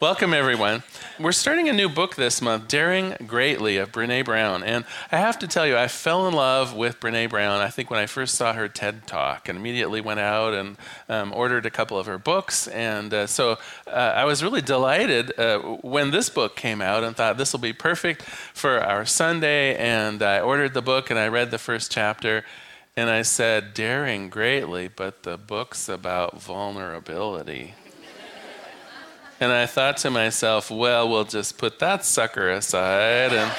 Welcome, everyone. We're starting a new book this month, Daring Greatly, of Brene Brown. And I have to tell you, I fell in love with Brene Brown, I think, when I first saw her TED Talk, and immediately went out and um, ordered a couple of her books. And uh, so uh, I was really delighted uh, when this book came out and thought this will be perfect for our Sunday. And I ordered the book and I read the first chapter. And I said, Daring Greatly, but the book's about vulnerability. And I thought to myself, well, we'll just put that sucker aside and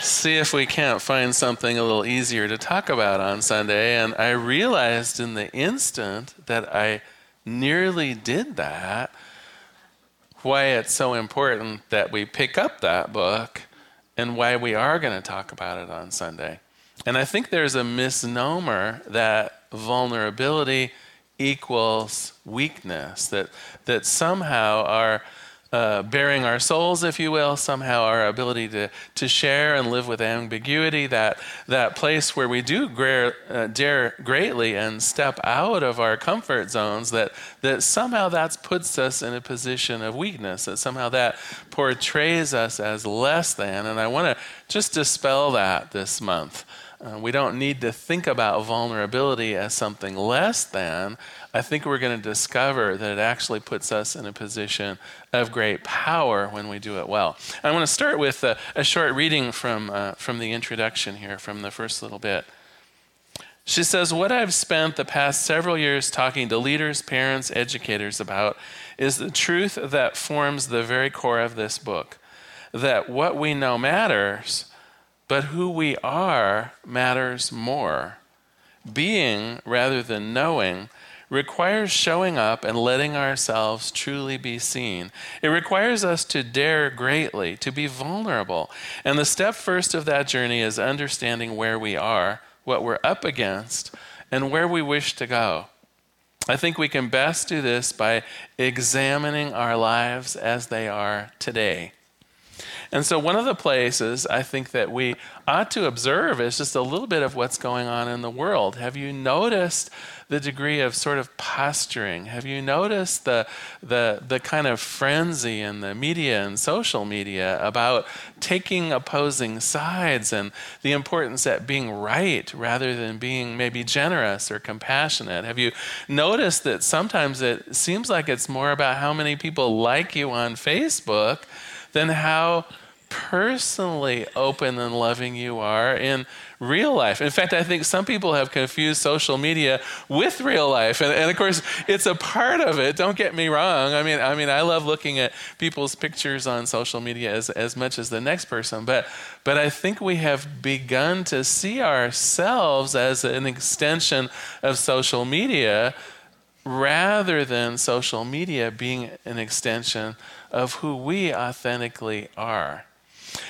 see if we can't find something a little easier to talk about on Sunday. And I realized in the instant that I nearly did that, why it's so important that we pick up that book and why we are going to talk about it on Sunday. And I think there's a misnomer that vulnerability equals weakness, that, that somehow our uh, bearing our souls, if you will, somehow our ability to, to share and live with ambiguity, that, that place where we do gra- uh, dare greatly and step out of our comfort zones, that, that somehow that puts us in a position of weakness, that somehow that portrays us as less than. And I want to just dispel that this month. Uh, we don't need to think about vulnerability as something less than. I think we're going to discover that it actually puts us in a position of great power when we do it well. I want to start with a, a short reading from, uh, from the introduction here, from the first little bit. She says, What I've spent the past several years talking to leaders, parents, educators about is the truth that forms the very core of this book that what we know matters but who we are matters more. Being, rather than knowing, requires showing up and letting ourselves truly be seen. It requires us to dare greatly, to be vulnerable. And the step first of that journey is understanding where we are, what we're up against, and where we wish to go. I think we can best do this by examining our lives as they are today. And so, one of the places I think that we ought to observe is just a little bit of what's going on in the world. Have you noticed the degree of sort of posturing? Have you noticed the, the, the kind of frenzy in the media and social media about taking opposing sides and the importance at being right rather than being maybe generous or compassionate? Have you noticed that sometimes it seems like it's more about how many people like you on Facebook than how personally open and loving you are in real life. In fact, I think some people have confused social media with real life. And, and, of course, it's a part of it. Don't get me wrong. I mean, I mean, I love looking at people's pictures on social media as, as much as the next person. But, but I think we have begun to see ourselves as an extension of social media rather than social media being an extension of who we authentically are.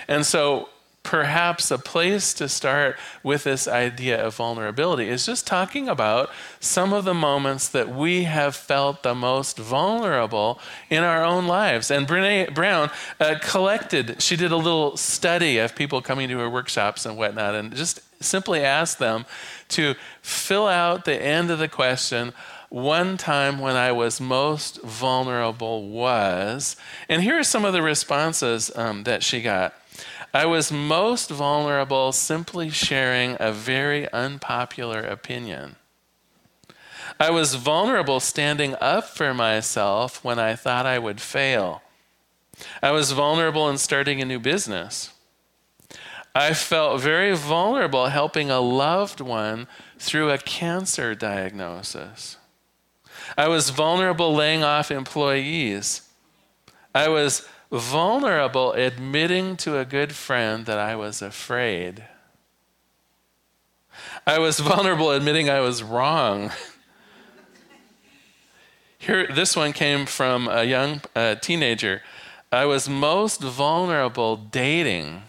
And so, perhaps a place to start with this idea of vulnerability is just talking about some of the moments that we have felt the most vulnerable in our own lives. And Brene Brown uh, collected, she did a little study of people coming to her workshops and whatnot, and just simply asked them to fill out the end of the question one time when I was most vulnerable was, and here are some of the responses um, that she got. I was most vulnerable simply sharing a very unpopular opinion. I was vulnerable standing up for myself when I thought I would fail. I was vulnerable in starting a new business. I felt very vulnerable helping a loved one through a cancer diagnosis. I was vulnerable laying off employees. I was vulnerable admitting to a good friend that I was afraid. I was vulnerable admitting I was wrong. Here, this one came from a young uh, teenager. I was most vulnerable dating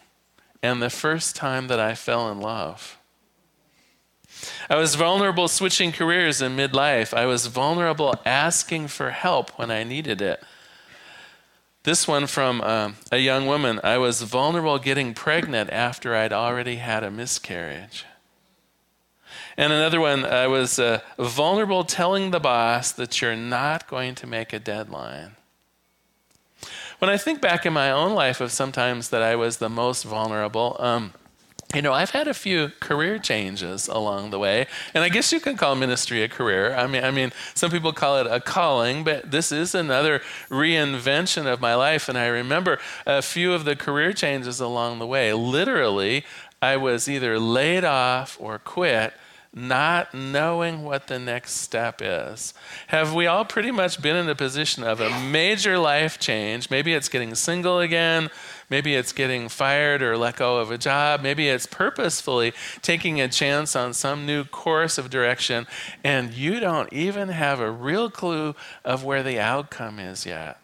and the first time that I fell in love. I was vulnerable switching careers in midlife. I was vulnerable asking for help when I needed it. This one from uh, a young woman I was vulnerable getting pregnant after I'd already had a miscarriage. And another one, I was uh, vulnerable telling the boss that you're not going to make a deadline. When I think back in my own life of sometimes that I was the most vulnerable, um, you know, I've had a few career changes along the way, and I guess you can call ministry a career. I mean, I mean, some people call it a calling, but this is another reinvention of my life. And I remember a few of the career changes along the way. Literally, I was either laid off or quit not knowing what the next step is. Have we all pretty much been in the position of a major life change? Maybe it's getting single again. Maybe it's getting fired or let go of a job. Maybe it's purposefully taking a chance on some new course of direction, and you don't even have a real clue of where the outcome is yet.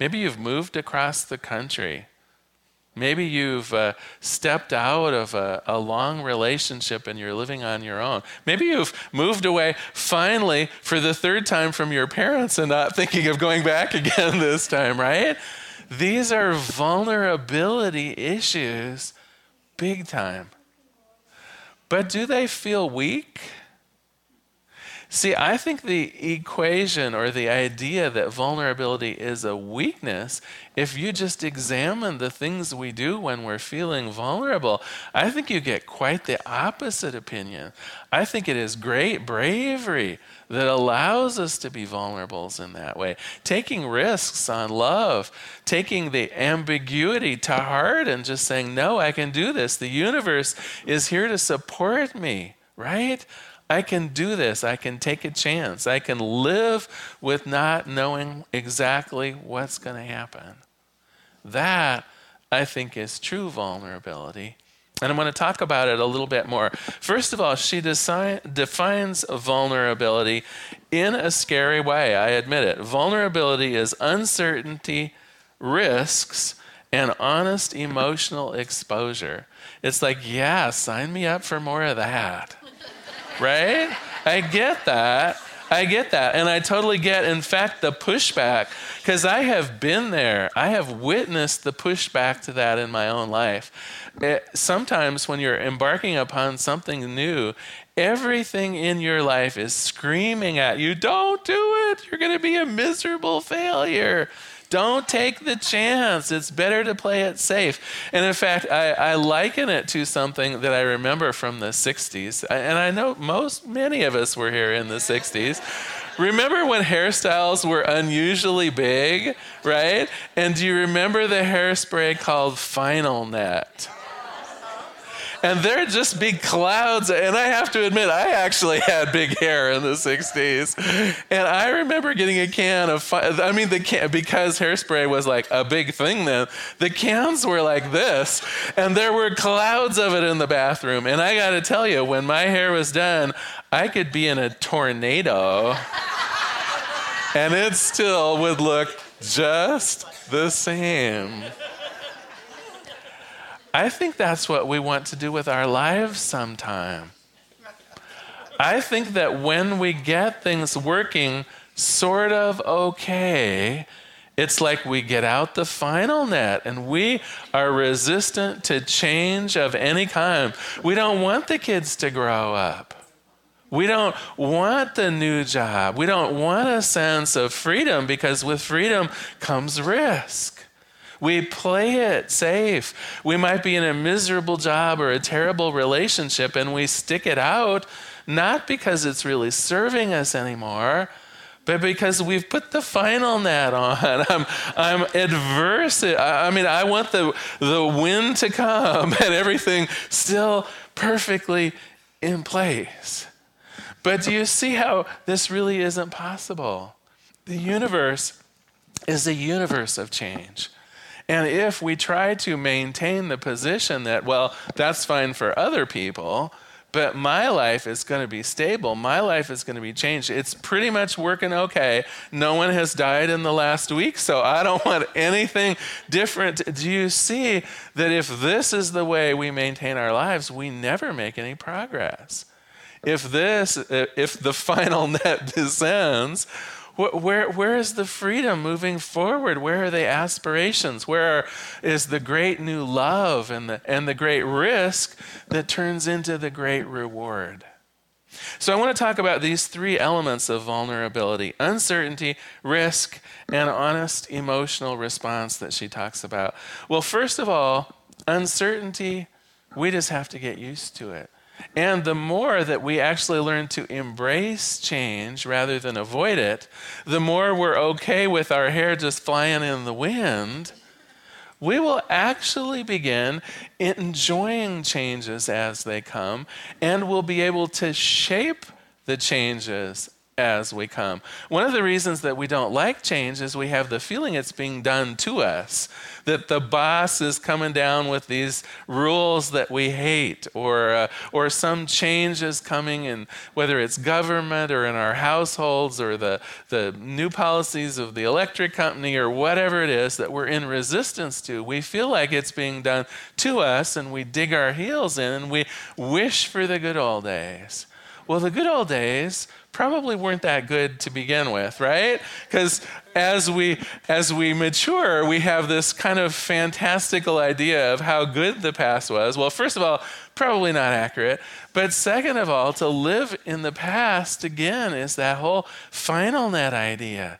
Maybe you've moved across the country Maybe you've uh, stepped out of a, a, long relationship and you're living on your own. Maybe you've moved away finally for the third time from your parents and not thinking of going back again this time, right? These are vulnerability issues, big time. But do they feel weak? See, I think the equation or the idea that vulnerability is a weakness, if you just examine the things we do when we're feeling vulnerable, I think you get quite the opposite opinion. I think it is great bravery that allows us to be vulnerables in that way. Taking risks on love, taking the ambiguity to heart and just saying, No, I can do this. The universe is here to support me, right? I can do this. I can take a chance. I can live with not knowing exactly what's going to happen. That, I think, is true vulnerability. And I'm going to talk about it a little bit more. First of all, she defines vulnerability in a scary way. I admit it. Vulnerability is uncertainty, risks, and honest emotional exposure. It's like, yeah, sign me up for more of that right? I get that. I get that. And I totally get, in fact, the pushback, because I have been there. I have witnessed the pushback to that in my own life. It, sometimes when you're embarking upon something new, everything in your life is screaming at you don't do it. You're going to be a miserable failure. Don't take the chance. It's better to play it safe. And in fact, I, I liken it to something that I remember from the 60s. And I know most, many of us were here in the 60s. Remember when hairstyles were unusually big, right? And do you remember the hairspray called Final Net? And they're just big clouds. And I have to admit, I actually had big hair in the 60s. And I remember getting a can of, I mean, the can, because hairspray was like a big thing then, the cans were like this. And there were clouds of it in the bathroom. And I got to tell you, when my hair was done, I could be in a tornado. and it still would look just the same. I think that's what we want to do with our lives sometime. I think that when we get things working sort of okay, it's like we get out the final net and we are resistant to change of any kind. We don't want the kids to grow up. We don't want the new job. We don't want a sense of freedom because with freedom comes risk. We play it safe. We might be in a miserable job or a terrible relationship and we stick it out, not because it's really serving us anymore, but because we've put the final net on. I'm, I'm adverse. I mean, I want the, the wind to come and everything still perfectly in place. But do you see how this really isn't possible? The universe is a universe of change. And if we try to maintain the position that, well, that's fine for other people, but my life is going to be stable. My life is going to be changed. It's pretty much working okay. No one has died in the last week, so I don't want anything different. Do you see that if this is the way we maintain our lives, we never make any progress? if this, if the final net descends, where, where is the freedom moving forward? Where are the aspirations? Where is the great new love and the, and the great risk that turns into the great reward? So, I want to talk about these three elements of vulnerability uncertainty, risk, and honest emotional response that she talks about. Well, first of all, uncertainty, we just have to get used to it. And the more that we actually learn to embrace change rather than avoid it, the more we're okay with our hair just flying in the wind, we will actually begin enjoying changes as they come and we'll be able to shape the changes as we come. One of the reasons that we don't like change is we have the feeling it's being done to us, that the boss is coming down with these rules that we hate, or, uh, or some change is coming in, whether it's government or in our households or the, the new policies of the electric company or whatever it is that we're in resistance to. We feel like it's being done to us and we dig our heels in and we wish for the good old days. Well, the good old days probably weren't that good to begin with, right? Because as we as we mature, we have this kind of fantastical idea of how good the past was. Well, first of all, probably not accurate. But second of all, to live in the past again is that whole final net idea.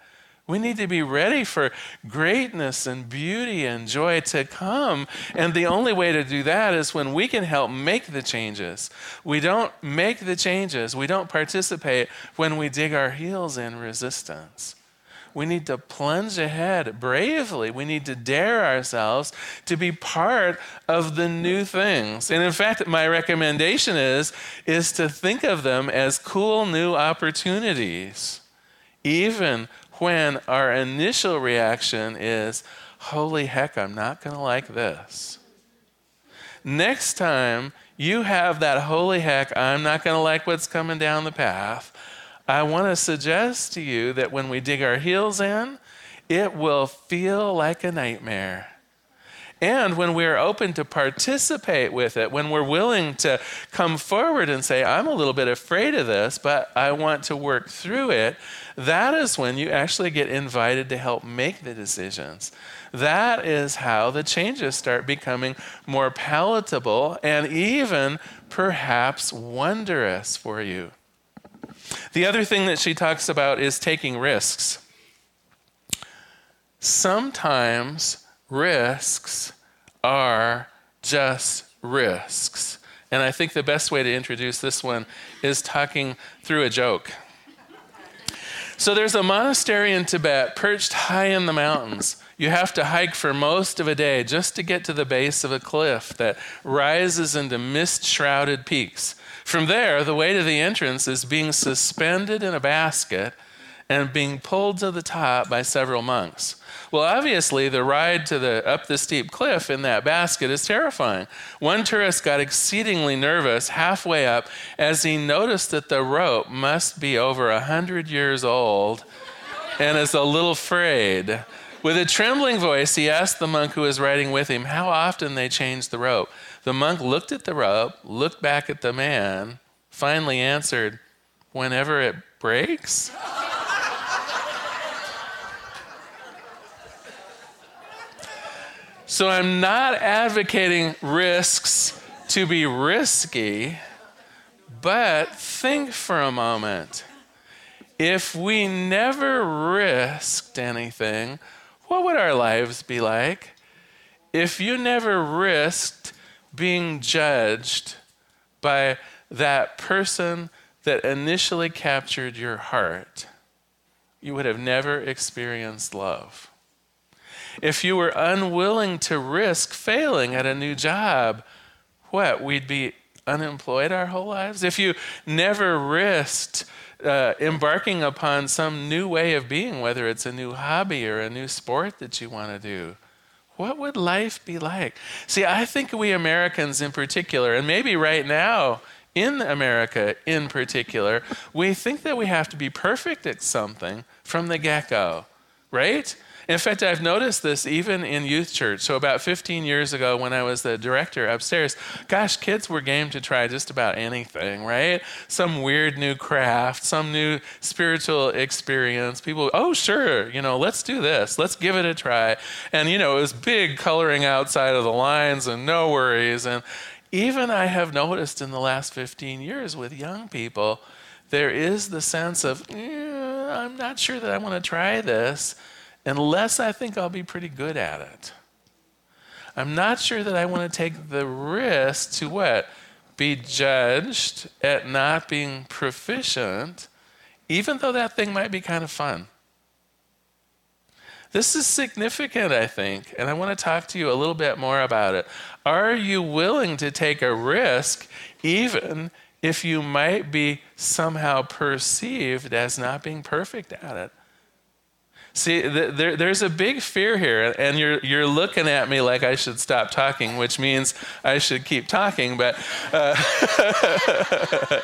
We need to be ready for greatness and beauty and joy to come. And the only way to do that is when we can help make the changes. We don't make the changes, we don't participate when we dig our heels in resistance. We need to plunge ahead bravely. We need to dare ourselves to be part of the new things. And in fact, my recommendation is, is to think of them as cool new opportunities, even when our initial reaction is, holy heck, I'm not going to like this. Next time you have that holy heck, I'm not going to like what's coming down the path, I want to suggest to you that when we dig our heels in, it will feel like a nightmare. And when we're open to participate with it, when we're willing to come forward and say, I'm a little bit afraid of this, but I want to work through it, that is when you actually get invited to help make the decisions. That is how the changes start becoming more palatable and even perhaps wondrous for you. The other thing that she talks about is taking risks. Sometimes risks are just risks. And I think the best way to introduce this one is talking through a joke. So there's a monastery in Tibet perched high in the mountains. You have to hike for most of a day just to get to the base of a cliff that rises into mist shrouded peaks. From there, the way to the entrance is being suspended in a basket and being pulled to the top by several monks. Well, obviously, the ride to the up the steep cliff in that basket is terrifying. One tourist got exceedingly nervous halfway up as he noticed that the rope must be over a hundred years old, and is a little afraid. With a trembling voice, he asked the monk who was riding with him how often they changed the rope. The monk looked at the rope, looked back at the man, finally answered, Whenever it breaks? So I'm not advocating risks to be risky, but think for a moment. If we never risked anything, what would our lives be like? If you never risked being judged by that person that initially captured your heart, you would have never experienced love if you were unwilling to risk failing at a new job, what? We'd be unemployed our whole lives? If you never risked uh, embarking upon some new way of being, whether it's a new hobby or a new sport that you want to do, what would life be like? See, I think we Americans in particular, and maybe right now in America in particular, we think that we have to be perfect at something from the get go right? In fact, I've noticed this even in youth church. So, about 15 years ago, when I was the director upstairs, gosh, kids were game to try just about anything, right? Some weird new craft, some new spiritual experience. People, oh, sure, you know, let's do this, let's give it a try. And, you know, it was big coloring outside of the lines and no worries. And even I have noticed in the last 15 years with young people, there is the sense of, eh, I'm not sure that I want to try this unless I think I'll be pretty good at it. I'm not sure that I want to take the risk to what? Be judged at not being proficient, even though that thing might be kind of fun. This is significant, I think, and I want to talk to you a little bit more about it. Are you willing to take a risk even if you might be somehow perceived as not being perfect at it? See, there, there's a big fear here, and you're, you're looking at me like I should stop talking, which means I should keep talking. But uh,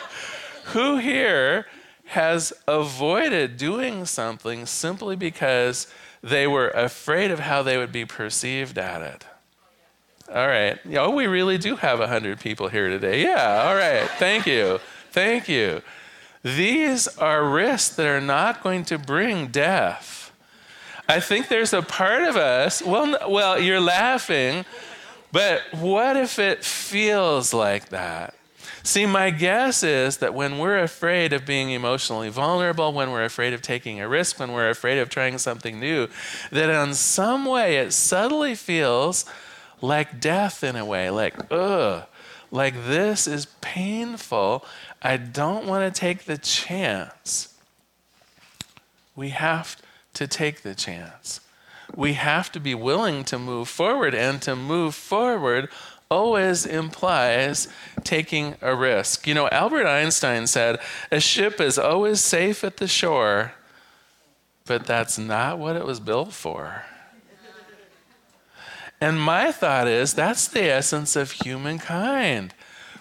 who here has avoided doing something simply because they were afraid of how they would be perceived at it? All right. Oh, we really do have 100 people here today. Yeah, all right. Thank you. Thank you. These are risks that are not going to bring death I think there's a part of us, well, well, you're laughing, but what if it feels like that? See, my guess is that when we're afraid of being emotionally vulnerable, when we're afraid of taking a risk, when we're afraid of trying something new, that in some way it subtly feels like death in a way, like, ugh, like this is painful. I don't want to take the chance. We have to take the chance. We have to be willing to move forward, and to move forward always implies taking a risk. You know, Albert Einstein said, A ship is always safe at the shore, but that's not what it was built for. And my thought is that's the essence of humankind.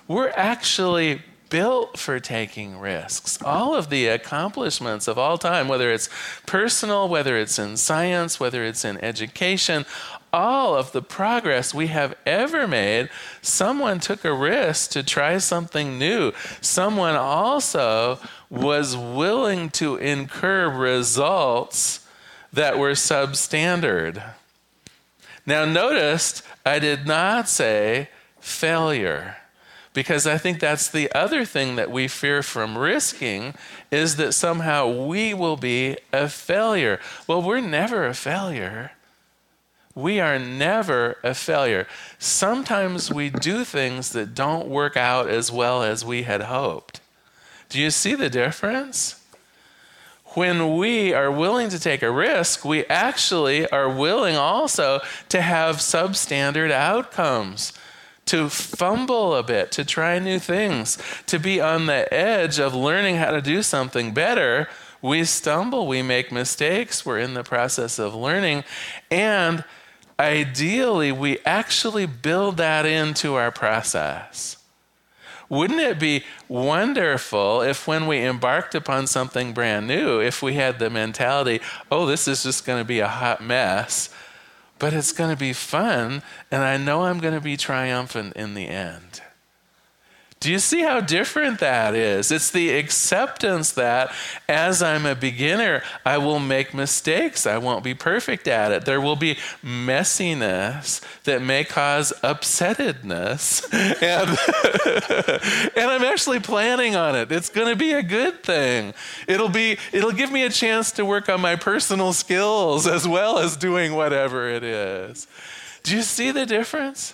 We're actually built for taking risks. All of the accomplishments of all time, whether it's personal, whether it's in science, whether it's in education, all of the progress we have ever made, someone took a risk to try something new. Someone also was willing to incur results that were substandard. Now, notice I did not say failure. Because I think that's the other thing that we fear from risking is that somehow we will be a failure. Well, we're never a failure. We are never a failure. Sometimes we do things that don't work out as well as we had hoped. Do you see the difference? When we are willing to take a risk, we actually are willing also to have substandard outcomes to fumble a bit, to try new things, to be on the edge of learning how to do something better. We stumble, we make mistakes, we're in the process of learning, and ideally, we actually build that into our process. Wouldn't it be wonderful if, when we embarked upon something brand new, if we had the mentality, oh, this is just going to be a hot mess, but it's going to be fun, and I know I'm going to be triumphant in the end. Do you see how different that is? It's the acceptance that as I'm a beginner, I will make mistakes. I won't be perfect at it. There will be messiness that may cause upsettedness. And, and I'm actually planning on it. It's going to be a good thing. It'll be it'll give me a chance to work on my personal skills as well as doing whatever it is. Do you see the difference?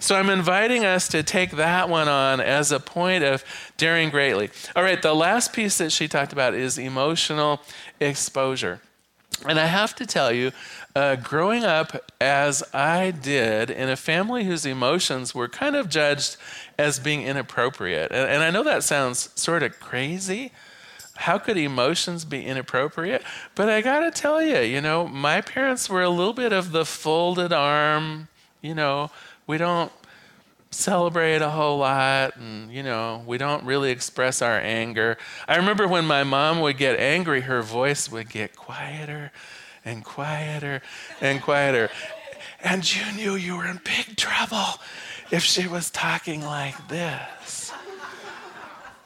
So I'm inviting us to take that one on as a point of daring greatly. All right, the last piece that she talked about is emotional exposure. And I have to tell you, uh, growing up as I did in a family whose emotions were kind of judged as being inappropriate, and, and I know that sounds sort of crazy. How could emotions be inappropriate? But I got to tell you, you know, my parents were a little bit of the folded arm, you know, we don't celebrate a whole lot and you know we don't really express our anger. I remember when my mom would get angry her voice would get quieter and quieter and quieter. And you knew you were in big trouble if she was talking like this.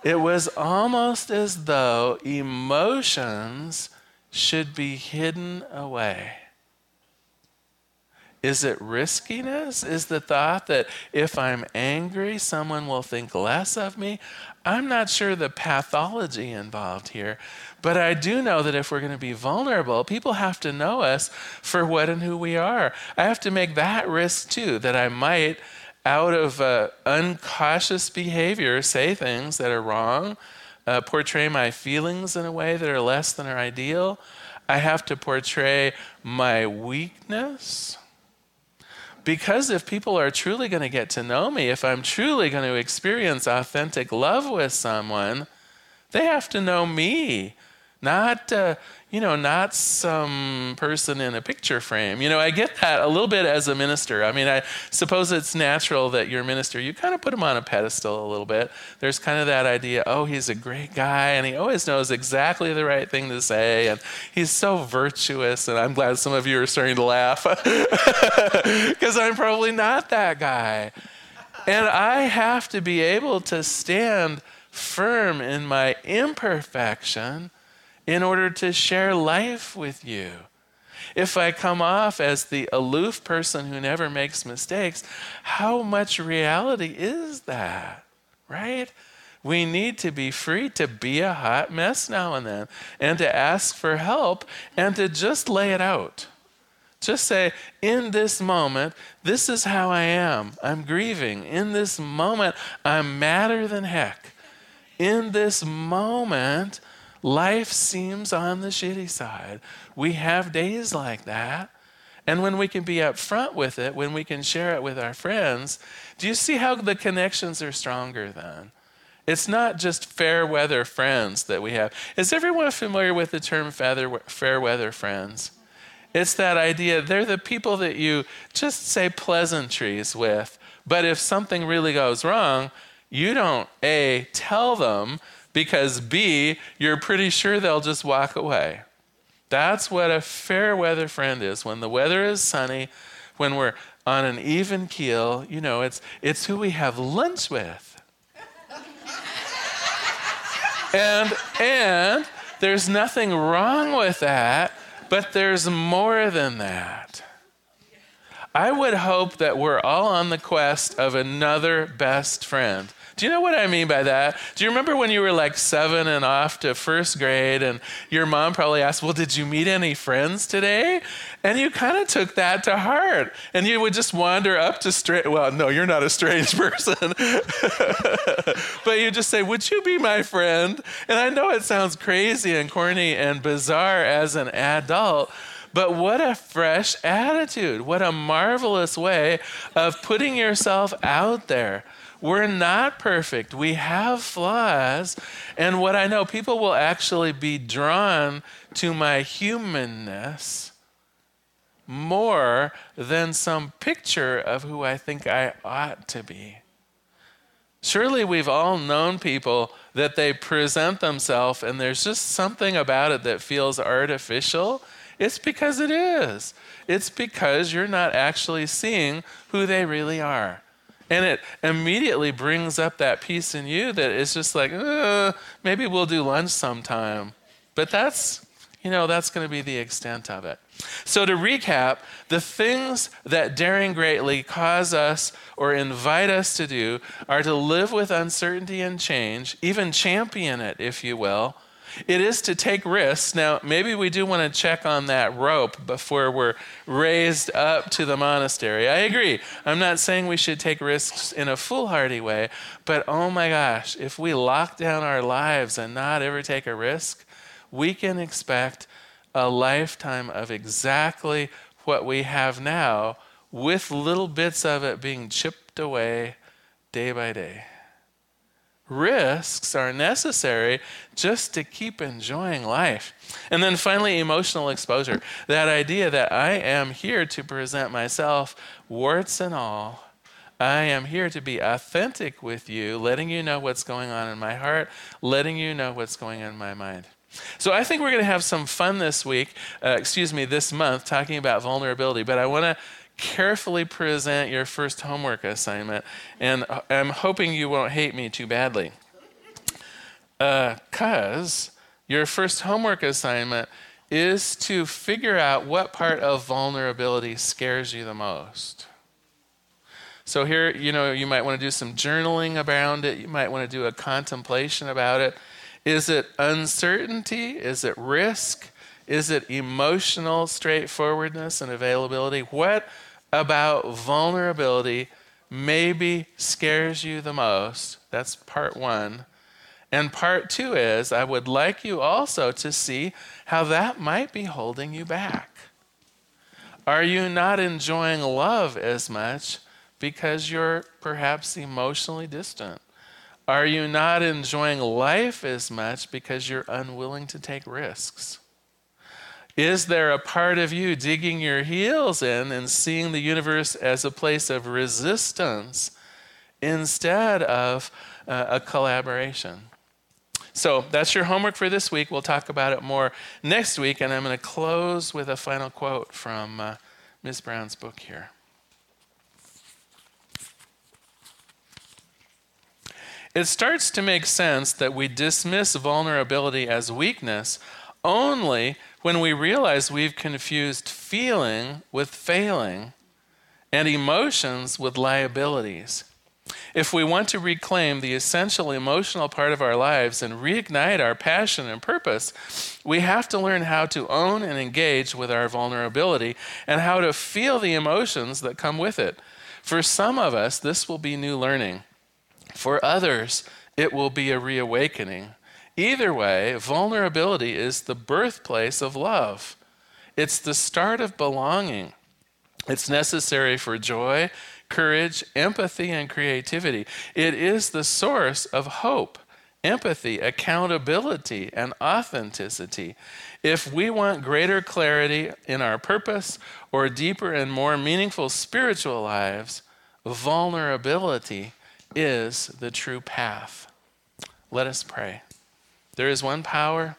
It was almost as though emotions should be hidden away is it riskiness? Is the thought that if I'm angry, someone will think less of me? I'm not sure the pathology involved here, but I do know that if we're going to be vulnerable, people have to know us for what and who we are. I have to make that risk too, that I might, out of uh, uncautious behavior, say things that are wrong, uh, portray my feelings in a way that are less than are ideal. I have to portray my weakness because if people are truly going to get to know me, if I'm truly going to experience authentic love with someone, they have to know me, not uh, you know, not some person in a picture frame. You know, I get that a little bit as a minister. I mean, I suppose it's natural that your minister, you kind of put him on a pedestal a little bit. There's kind of that idea, oh, he's a great guy and he always knows exactly the right thing to say and he's so virtuous. And I'm glad some of you are starting to laugh because I'm probably not that guy. And I have to be able to stand firm in my imperfection in order to share life with you. If I come off as the aloof person who never makes mistakes, how much reality is that? Right? We need to be free to be a hot mess now and then and to ask for help and to just lay it out. Just say, in this moment, this is how I am. I'm grieving. In this moment, I'm madder than heck. In this moment, Life seems on the shitty side. We have days like that. And when we can be upfront with it, when we can share it with our friends, do you see how the connections are stronger then? It's not just fair weather friends that we have. Is everyone familiar with the term fair weather friends? It's that idea, they're the people that you just say pleasantries with, but if something really goes wrong, you don't A, tell them, because B, you're pretty sure they'll just walk away. That's what a fair weather friend is. When the weather is sunny, when we're on an even keel, you know, it's, it's who we have lunch with. and, and there's nothing wrong with that, but there's more than that. I would hope that we're all on the quest of another best friend. Do you know what I mean by that? Do you remember when you were like seven and off to first grade, and your mom probably asked, Well, did you meet any friends today? And you kind of took that to heart. And you would just wander up to strange, well, no, you're not a strange person. but you just say, Would you be my friend? And I know it sounds crazy and corny and bizarre as an adult. But what a fresh attitude. What a marvelous way of putting yourself out there. We're not perfect. We have flaws. And what I know, people will actually be drawn to my humanness more than some picture of who I think I ought to be. Surely we've all known people that they present themselves and there's just something about it that feels artificial. It's because it is. It's because you're not actually seeing who they really are. And it immediately brings up that piece in you that is just like, uh, maybe we'll do lunch sometime. But that's, you know, that's going to be the extent of it. So, to recap, the things that daring greatly cause us or invite us to do are to live with uncertainty and change, even champion it, if you will, it is to take risks. Now, maybe we do want to check on that rope before we're raised up to the monastery. I agree. I'm not saying we should take risks in a foolhardy way, but oh my gosh, if we lock down our lives and not ever take a risk, we can expect a lifetime of exactly what we have now, with little bits of it being chipped away day by day risks are necessary just to keep enjoying life. And then finally, emotional exposure that idea that I am here to present myself, warts and all, I am here to be authentic with you, letting you know what's going on in my heart, letting you know what's going on in my mind. So I think we're going to have some fun this week, uh, excuse me, this month, talking about vulnerability. But I want to carefully present your first homework assignment, and I'm hoping you won't hate me too badly. Because uh, your first homework assignment is to figure out what part of vulnerability scares you the most. So here, you know, you might want to do some journaling around it. You might want to do a contemplation about it. Is it uncertainty? Is it risk? Is it emotional straightforwardness and availability? What about vulnerability maybe scares you the most? That's part one. And part two is I would like you also to see how that might be holding you back. Are you not enjoying love as much because you're perhaps emotionally distant? Are you not enjoying life as much because you're unwilling to take risks? Is there a part of you digging your heels in and seeing the universe as a place of resistance instead of uh, a collaboration? So that's your homework for this week. We'll talk about it more next week, and I'm going to close with a final quote from uh, Ms. Brown's book here. It starts to make sense that we dismiss vulnerability as weakness only when we realize we've confused feeling with failing and emotions with liabilities. If we want to reclaim the essential emotional part of our lives and reignite our passion and purpose, we have to learn how to own and engage with our vulnerability and how to feel the emotions that come with it. For some of us, this will be new learning. For others, it will be a reawakening. Either way, vulnerability is the birthplace of love. It's the start of belonging. It's necessary for joy courage, empathy, and creativity. It is the source of hope, empathy, accountability, and authenticity. If we want greater clarity in our purpose or deeper and more meaningful spiritual lives, vulnerability is the true path. Let us pray. There is one power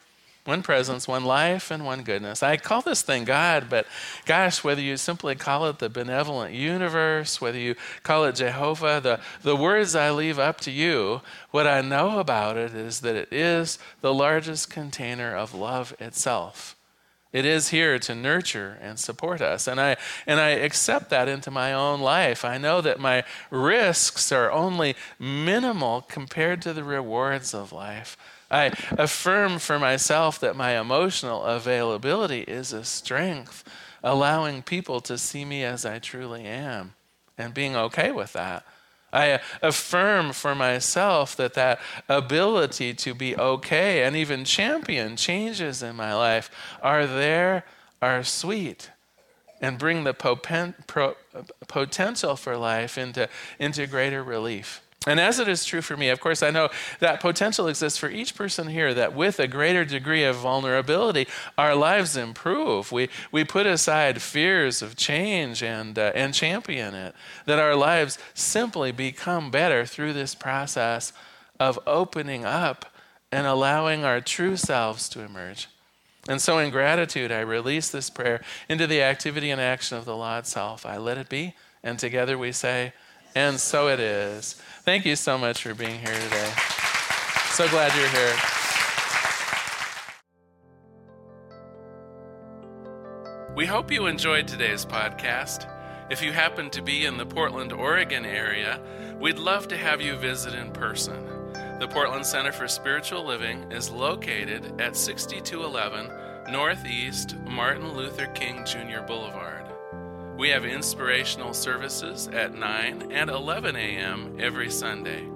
one presence, one life, and one goodness. I call this thing God, but gosh, whether you simply call it the benevolent universe, whether you call it Jehovah, the, the words I leave up to you. What I know about it is that it is the largest container of love itself. It is here to nurture and support us. And I, and I accept that into my own life. I know that my risks are only minimal compared to the rewards of life. I affirm for myself that my emotional availability is a strength, allowing people to see me as I truly am and being okay with that. I affirm for myself that that ability to be okay and even champion changes in my life are there, are sweet, and bring the potential for life into, into greater relief. And as it is true for me, of course, I know that potential exists for each person here that with a greater degree of vulnerability, our lives improve. We, we put aside fears of change and, uh, and champion it, that our lives simply become better through this process of opening up and allowing our true selves to emerge. And so, in gratitude, I release this prayer into the activity and action of the law itself. I let it be, and together we say, and so it is. Thank you so much for being here today. So glad you're here. We hope you enjoyed today's podcast. If you happen to be in the Portland, Oregon area, we'd love to have you visit in person. The Portland Center for Spiritual Living is located at 6211 Northeast Martin Luther King Jr. Boulevard. We have inspirational services at 9 and 11 a.m. every Sunday.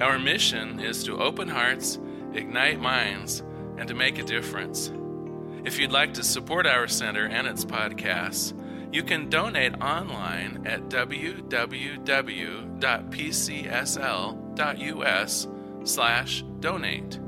Our mission is to open hearts, ignite minds, and to make a difference. If you'd like to support our center and its podcasts, you can donate online at www.pcsl.us/donate.